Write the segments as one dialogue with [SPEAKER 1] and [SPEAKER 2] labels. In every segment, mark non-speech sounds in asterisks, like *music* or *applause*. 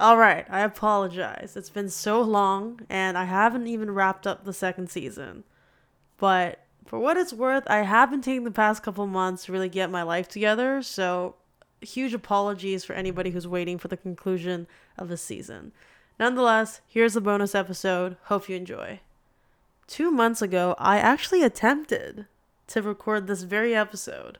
[SPEAKER 1] All right, I apologize. It's been so long and I haven't even wrapped up the second season. But for what it's worth, I have been taking the past couple months to really get my life together, so huge apologies for anybody who's waiting for the conclusion of the season. Nonetheless, here's the bonus episode. Hope you enjoy. Two months ago, I actually attempted to record this very episode,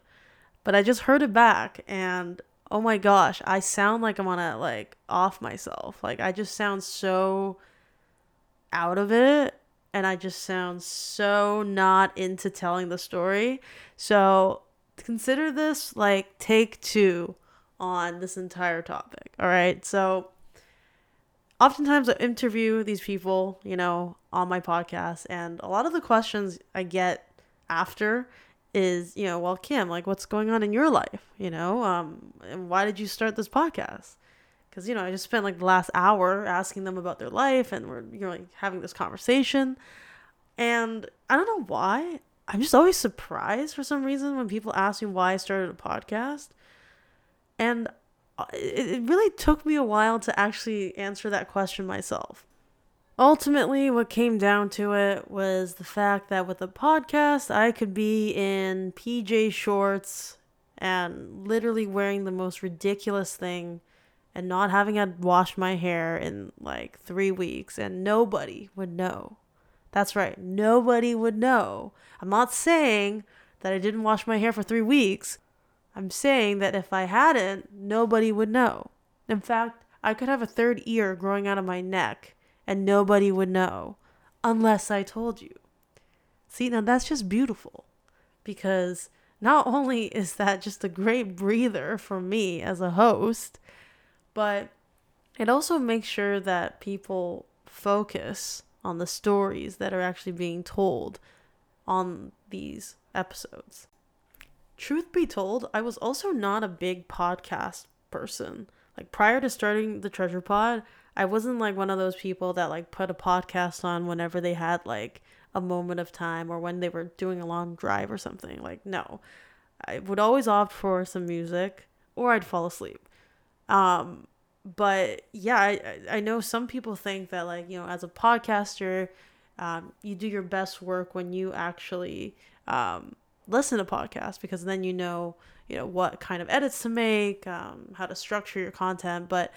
[SPEAKER 1] but I just heard it back and oh my gosh, I sound like I'm on a like off myself. Like I just sound so out of it and I just sound so not into telling the story. So consider this like take two on this entire topic. All right. So oftentimes I interview these people, you know, on my podcast, and a lot of the questions I get after is, you know, well, Kim, like, what's going on in your life? You know, um, and why did you start this podcast? Because, you know, I just spent like the last hour asking them about their life and we're, you know, like having this conversation. And I don't know why. I'm just always surprised for some reason when people ask me why I started a podcast. And uh, it, it really took me a while to actually answer that question myself ultimately what came down to it was the fact that with a podcast i could be in pj shorts and literally wearing the most ridiculous thing and not having had washed my hair in like three weeks and nobody would know. That's right nobody would know. I'm not saying that i didn't wash my hair for three weeks. I'm saying that if i hadn't nobody would know. In fact i could have a third ear growing out of my neck and nobody would know unless I told you. See, now that's just beautiful because not only is that just a great breather for me as a host, but it also makes sure that people focus on the stories that are actually being told on these episodes. Truth be told, I was also not a big podcast person. Like prior to starting the Treasure Pod, I wasn't like one of those people that like put a podcast on whenever they had like a moment of time or when they were doing a long drive or something. Like, no. I would always opt for some music or I'd fall asleep. Um, but yeah, I, I know some people think that, like, you know, as a podcaster, um, you do your best work when you actually um, listen to podcasts because then you know, you know, what kind of edits to make, um, how to structure your content. But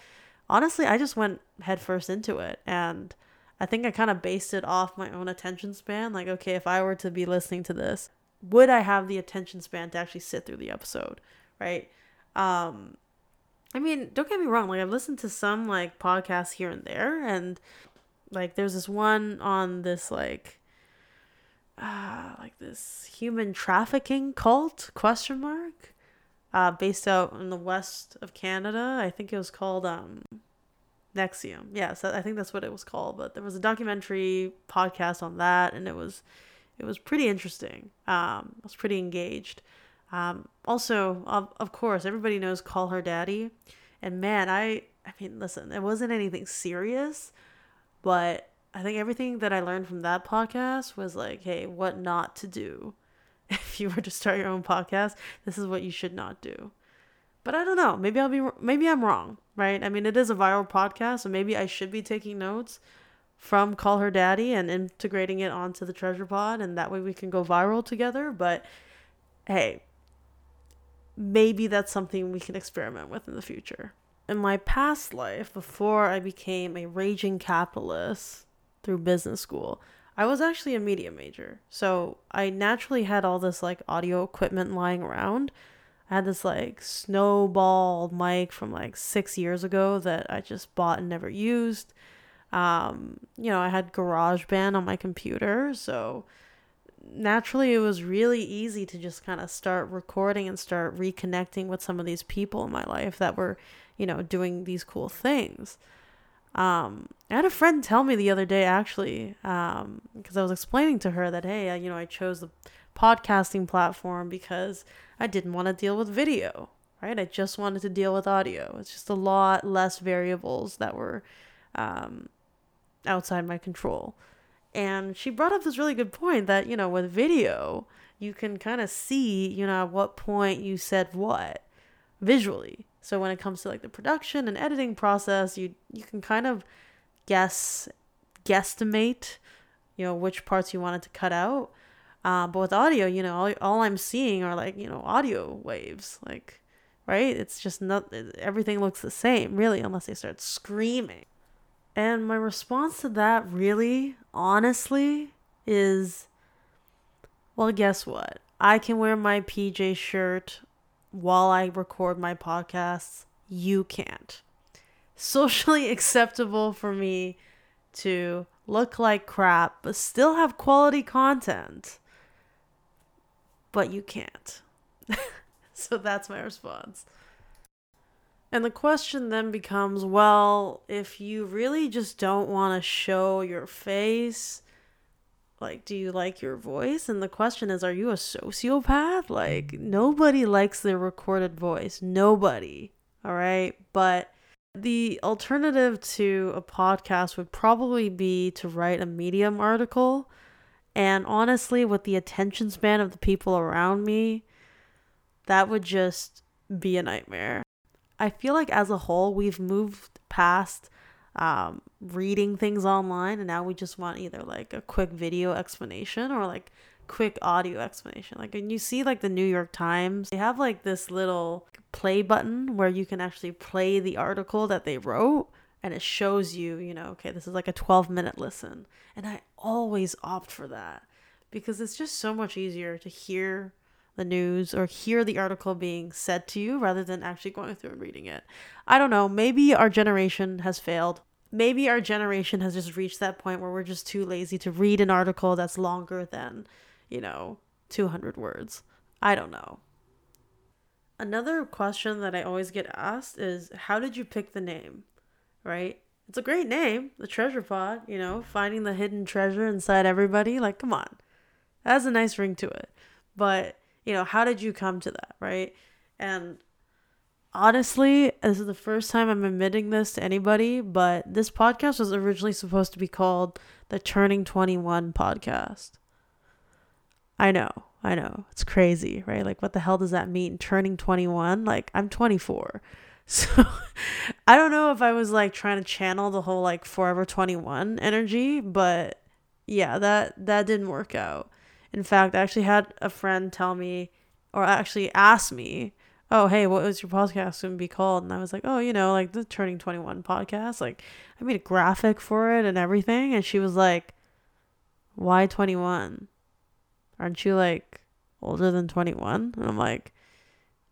[SPEAKER 1] honestly, I just went headfirst into it. And I think I kind of based it off my own attention span. Like, okay, if I were to be listening to this, would I have the attention span to actually sit through the episode? Right. Um, I mean, don't get me wrong. Like, I've listened to some like podcasts here and there, and like, there's this one on this like, uh, like this human trafficking cult question mark uh, based out in the west of Canada. I think it was called um, NXIVM. Yeah, so I think that's what it was called. But there was a documentary podcast on that, and it was it was pretty interesting. Um, I was pretty engaged. Um, also, of, of course, everybody knows Call Her Daddy, and man, I I mean, listen, it wasn't anything serious, but I think everything that I learned from that podcast was like, hey, what not to do *laughs* if you were to start your own podcast, this is what you should not do. But I don't know. Maybe I'll be maybe I'm wrong, right? I mean, it is a viral podcast, so maybe I should be taking notes from Call Her Daddy and integrating it onto the Treasure Pod and that way we can go viral together, but hey, maybe that's something we can experiment with in the future. In my past life, before I became a raging capitalist through business school, I was actually a media major. So I naturally had all this like audio equipment lying around. I had this like snowball mic from like six years ago that I just bought and never used. Um, you know, I had GarageBand on my computer. So naturally, it was really easy to just kind of start recording and start reconnecting with some of these people in my life that were, you know, doing these cool things. Um, I had a friend tell me the other day, actually, because um, I was explaining to her that, hey, you know, I chose the podcasting platform because I didn't want to deal with video, right? I just wanted to deal with audio. It's just a lot less variables that were um, outside my control. And she brought up this really good point that, you know, with video, you can kind of see, you know, at what point you said what visually. So when it comes to like the production and editing process, you you can kind of guess guesstimate, you know, which parts you wanted to cut out. Uh, but with audio, you know, all, all I'm seeing are like, you know, audio waves. Like, right? It's just not, everything looks the same, really, unless they start screaming. And my response to that, really, honestly, is well, guess what? I can wear my PJ shirt while I record my podcasts. You can't. Socially *laughs* acceptable for me to look like crap, but still have quality content. But you can't. *laughs* so that's my response. And the question then becomes well, if you really just don't want to show your face, like, do you like your voice? And the question is, are you a sociopath? Like, nobody likes their recorded voice. Nobody. All right. But the alternative to a podcast would probably be to write a Medium article. And honestly, with the attention span of the people around me, that would just be a nightmare. I feel like as a whole, we've moved past um, reading things online and now we just want either like a quick video explanation or like quick audio explanation. Like and you see like the new york times they have like this little play button where you can actually play the article that they wrote and it shows you you know okay this is like a 12 minute listen. And i always opt for that because it's just so much easier to hear the news or hear the article being said to you rather than actually going through and reading it. I don't know. Maybe our generation has failed. Maybe our generation has just reached that point where we're just too lazy to read an article that's longer than, you know, 200 words. I don't know. Another question that I always get asked is how did you pick the name? Right? It's a great name, the treasure pod, you know, finding the hidden treasure inside everybody. Like, come on. That has a nice ring to it. But you know, how did you come to that, right? And honestly, this is the first time I'm admitting this to anybody, but this podcast was originally supposed to be called the Turning 21 podcast. I know, I know. It's crazy, right? Like, what the hell does that mean? Turning 21? Like, I'm 24. *laughs* So, I don't know if I was like trying to channel the whole like Forever 21 energy, but yeah, that that didn't work out. In fact, I actually had a friend tell me, or actually ask me, oh, hey, what was your podcast going to be called? And I was like, oh, you know, like the Turning 21 podcast. Like, I made a graphic for it and everything. And she was like, why 21? Aren't you like older than 21? And I'm like,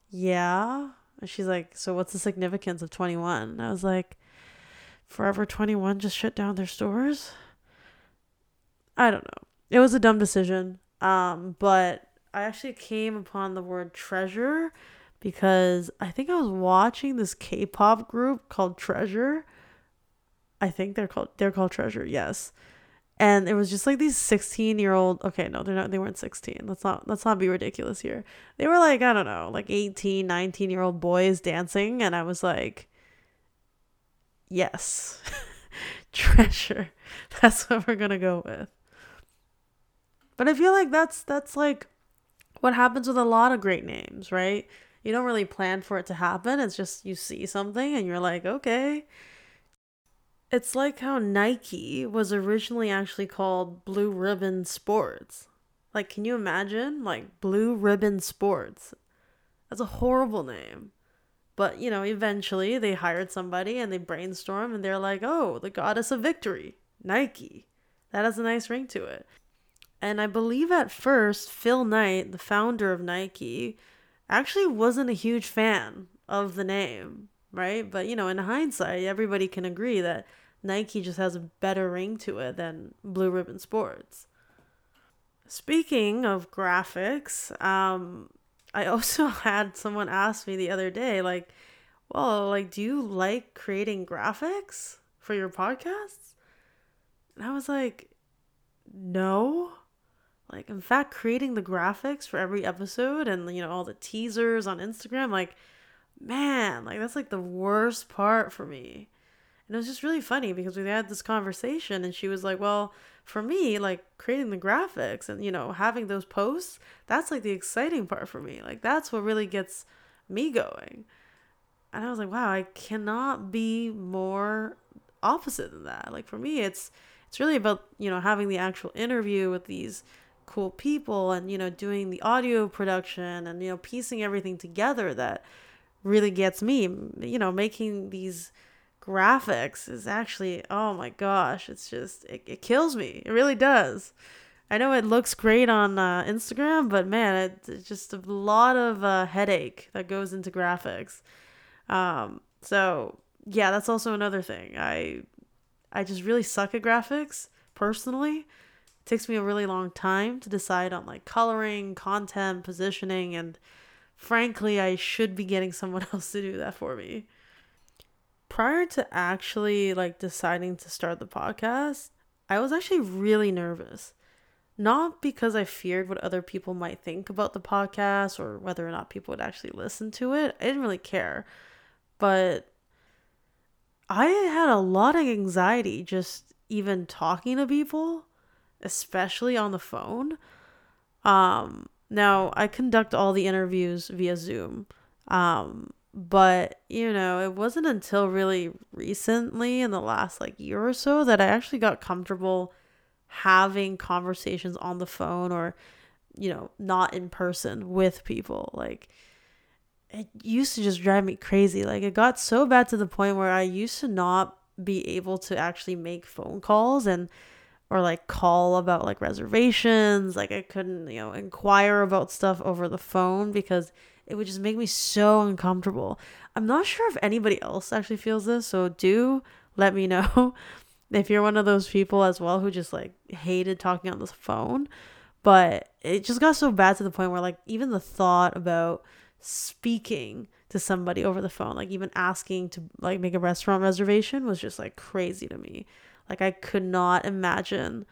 [SPEAKER 1] yeah. And she's like, so what's the significance of 21? And I was like, Forever 21 just shut down their stores? I don't know. It was a dumb decision. Um, but I actually came upon the word treasure because I think I was watching this K-pop group called Treasure. I think they're called they're called Treasure, yes. And it was just like these 16 year old okay, no, they're not they weren't 16. Let's not let's not be ridiculous here. They were like, I don't know, like 18, 19 year old boys dancing, and I was like, Yes. *laughs* Treasure. *laughs* That's what we're gonna go with. But I feel like that's that's like what happens with a lot of great names, right? You don't really plan for it to happen. It's just you see something and you're like, okay. It's like how Nike was originally actually called Blue Ribbon Sports. Like, can you imagine? Like, Blue Ribbon Sports. That's a horrible name. But, you know, eventually they hired somebody and they brainstorm and they're like, oh, the goddess of victory, Nike. That has a nice ring to it. And I believe at first, Phil Knight, the founder of Nike, actually wasn't a huge fan of the name, right? But, you know, in hindsight, everybody can agree that Nike just has a better ring to it than Blue Ribbon Sports. Speaking of graphics, um, I *laughs* also had someone ask me the other day, like, well, like, do you like creating graphics for your podcasts? And I was like, no. Like, in fact, creating the graphics for every episode and, you know, all the teasers on Instagram, like, man, like, that's like the worst part for me. And it was just really funny because we had this conversation and she was like, well, for me, like, creating the graphics and, you know, having those posts, that's like the exciting part for me. Like, that's what really gets me going. and I was like, wow, I cannot be more opposite than that. Like for me, it's it's really about you know having the actual interview with these cool people and you know doing the audio production and you know piecing everything together that really gets me. You know, making these graphics is actually oh my gosh, it's just it, it kills me. It really does. I know it looks great on uh, Instagram, but man, it, it's just a lot of uh, headache that goes into graphics. Um, so yeah, that's also another thing. I I just really suck at graphics personally. Takes me a really long time to decide on like coloring, content, positioning, and frankly, I should be getting someone *laughs* else to do that for me. Prior to actually like deciding to start the podcast, I was actually really nervous not because I feared what other people might think about the podcast or whether or not people would actually listen to it. I didn't really care. But I had a lot of anxiety just even talking to people, especially on the phone. Um, now I conduct all the interviews via Zoom. Um, but you know, it wasn't until really recently in the last like year or so that I actually got comfortable having conversations on the phone or you know not in person with people like it used to just drive me crazy like it got so bad to the point where i used to not be able to actually make phone calls and or like call about like reservations. Like i couldn't you know inquire about stuff over the phone because it would just make me so uncomfortable. I'm not sure if anybody else actually feels this so do let me *laughs* know if you're one of those people as well who just like hated talking on the phone. But it just got so bad to the point where like even the thought about speaking to somebody over the phone like even asking to like make a restaurant reservation was just like crazy to me like i could not imagine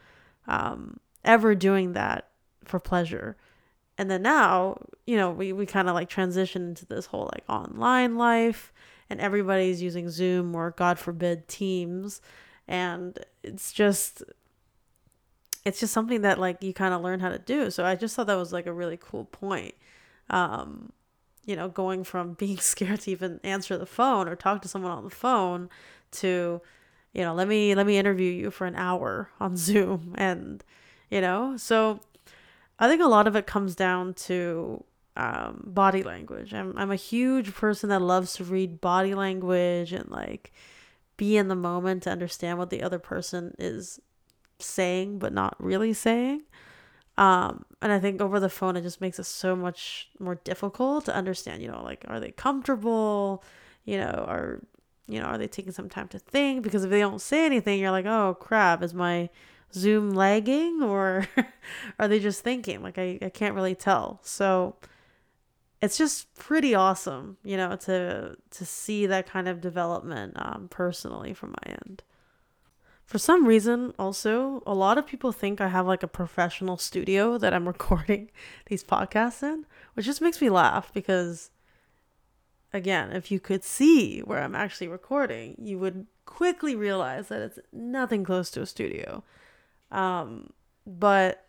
[SPEAKER 1] um ever doing that for pleasure. And then now you know we, we kind of like transition into this whole like online life and everybody's using zoom or god forbid teams. And it's just it's just something that like you kind of learn how to do. So i just thought that was like a really cool point. Um you know going from *laughs* being scared to even answer the phone or talk to someone on the phone to you know let me let me interview you for an hour on *laughs* zoom and you know so i think a lot of it comes down to um, body language I'm, I'm a huge person that loves to read body language and like be in the moment to understand what the other person is saying but not really saying. Um, and I think over the phone it just makes it so much more difficult to understand, you know, like are they comfortable? You know, are you know, are they taking some time to think? Because if they don't say anything, you're like, oh crap, is my Zoom lagging *laughs* or are they just thinking? Like I, I can't really tell. So it's just pretty awesome, you know, to to see that kind of development um, personally from my end. For some reason, also, a lot of people think I have like a professional studio that I'm *laughs* recording these podcasts in, which just makes me laugh because, again, if you could see where I'm actually recording, you would quickly realize that it's nothing close to a studio. Um, but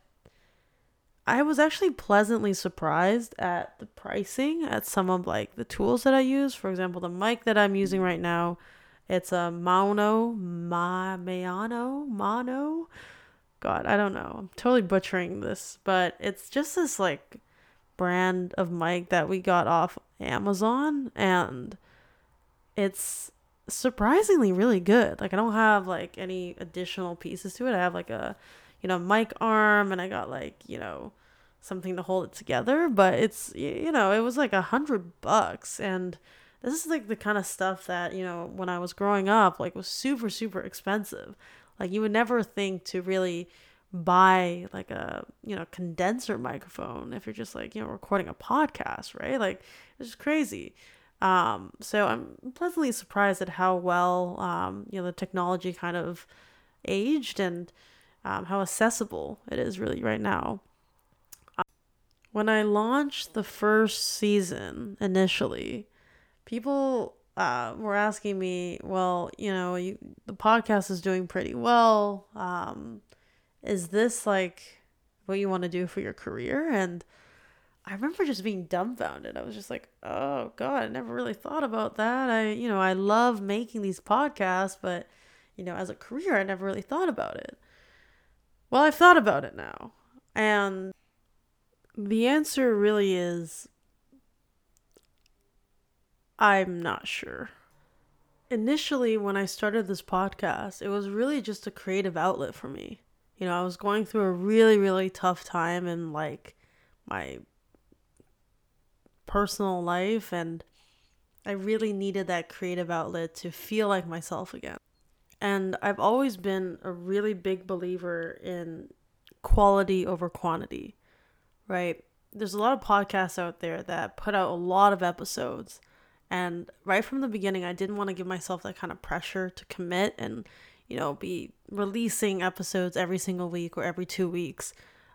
[SPEAKER 1] I was actually pleasantly surprised at the pricing at some of like the tools that I use. For example, the mic that I'm using right now, it's a Mauno, Ma Mayano, Mono. God, I don't know. I'm totally butchering this, but it's just this like brand of mic that we got off Amazon and it's surprisingly really good. Like I don't have like any additional pieces to it. I have like a you know, mic arm and I got like, you know, something to hold it together. But it's, you know, it was like a hundred bucks. And this is like the kind of stuff that, you know, when I was growing up, like was super, super expensive. Like you would never think to really buy like a, you know, condenser microphone if you're just like, you know, recording a podcast, right? Like it's just crazy. Um, so I'm pleasantly surprised at how well, um, you know, the technology kind of aged and, um, how accessible it is really right now. when I launched the first season initially, people uh, were asking me, well, you know, you, the podcast is doing pretty well. Um, is this like what you want to do for your career? And I remember just being dumbfounded. I was just like, "Oh god, I never really thought about that." I, you know, I love making these podcasts, but you know, as a career, I never really thought about it. Well, I've thought about it now. And the answer really is I'm not sure. Initially, when I started this podcast, it was really just a creative outlet for me. You know, I was going through a really, really tough time in like my personal life, and I really needed that creative outlet to feel like myself again. And I've always been a really big believer in quality over quantity, right? There's a lot of podcasts out there that put out a lot of episodes. And right from the beginning, I didn't want to give myself that kind of pressure to commit and, you know, be releasing episodes every single week or every two weeks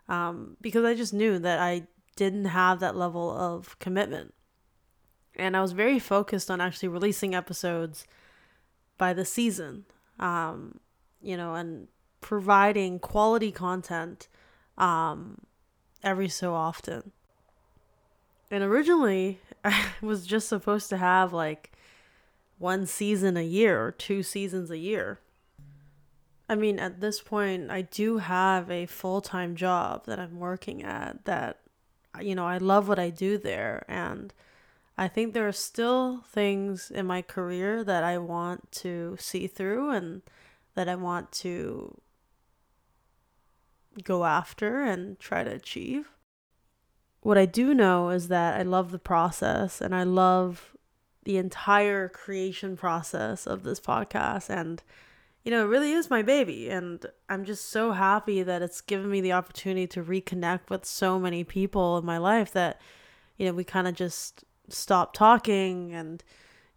[SPEAKER 1] um, because I just knew that I didn't have that level of commitment. And I was very focused on actually releasing episodes by the season um, you know, and providing quality content um, every so often. And originally, *laughs* I was just supposed to have like one season a year or two seasons a year. I mean, at this point, I do have a full time job that I'm working at that, you know, I love what I do there. And I think there are still things in my career that I want to see through and that I want to go after and try to achieve. What I do know is that I love the process and I love the entire creation process of this podcast and you know, it really is my baby and I'm just so happy that it's given me the opportunity to reconnect with so many people in my life that you know, we kind of just stop talking and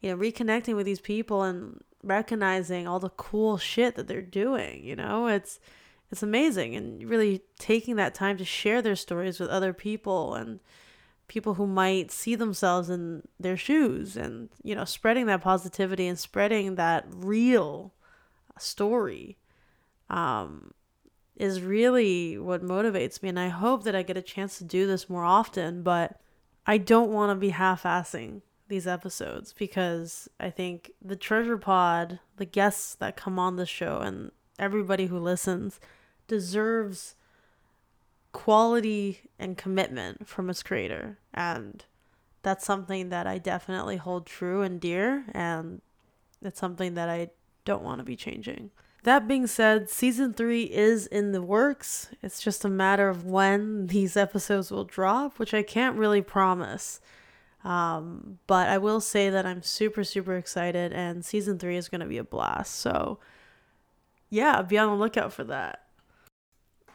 [SPEAKER 1] you know reconnecting with these people and recognizing all the cool shit that they're doing you know? It's it's amazing and really taking that time to share their stories with other people and people who might see themselves in their shoes and you know spreading that positivity and spreading that real story um is really what motivates me and I hope that I get a chance to do this more often but I don't want to be half assing these episodes because I think the Treasure Pod, the guests that come on the show, and everybody who listens deserves quality and commitment from its creator. And that's something that I definitely hold true and dear. And it's something that I don't want to be changing. That being said, season three is in the works. It's just a matter of when these episodes will drop, which I can't really promise. Um, but I will say that I'm super, super excited, and season three is going to be a blast. So, yeah, be on the lookout for that.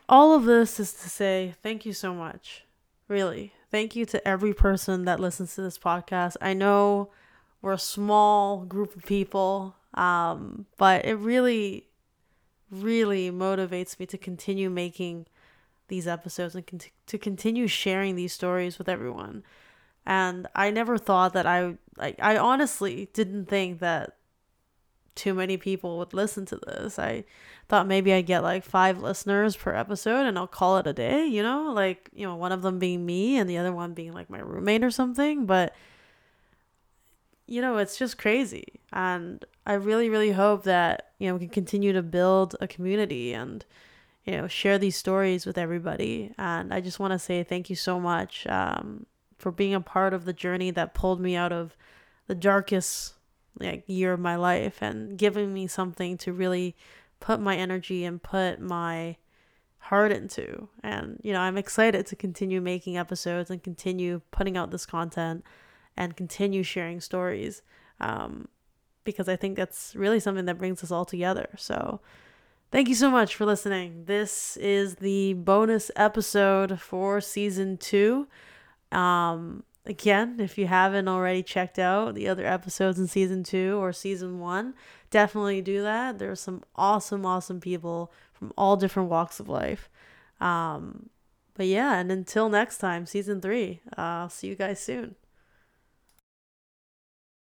[SPEAKER 1] All of this is to say thank you so much. Really. Thank you to every person that listens to this podcast. I know we're a small group of people, um, but it really really motivates me to continue making these episodes and con- to continue sharing these stories with everyone. And I never thought that I like I honestly didn't think that too many people would listen to this. I thought maybe I'd get like 5 listeners per episode and I'll call it a day, you know? Like, you know, one of them being me and the other one being like my roommate or something, but you know, it's just crazy. And I really, really hope that, you know, we can continue to build a community and, you know, share these stories with everybody. And I just want to say thank you so much um, for being a part of the journey that pulled me out of the darkest like year of my life and giving me something to really put my energy and put my heart into. And, you know, I'm excited to continue making episodes and continue putting out this content and continue sharing stories um, because I think that's really something that brings us all together. So, thank you so much for listening. This is the bonus episode for season two. Um, again, if you haven't already checked out the other episodes in season two or season one, definitely do that. There's some awesome, awesome people from all different walks of life. Um, but yeah, and until next time, season three, uh, I'll see you guys soon.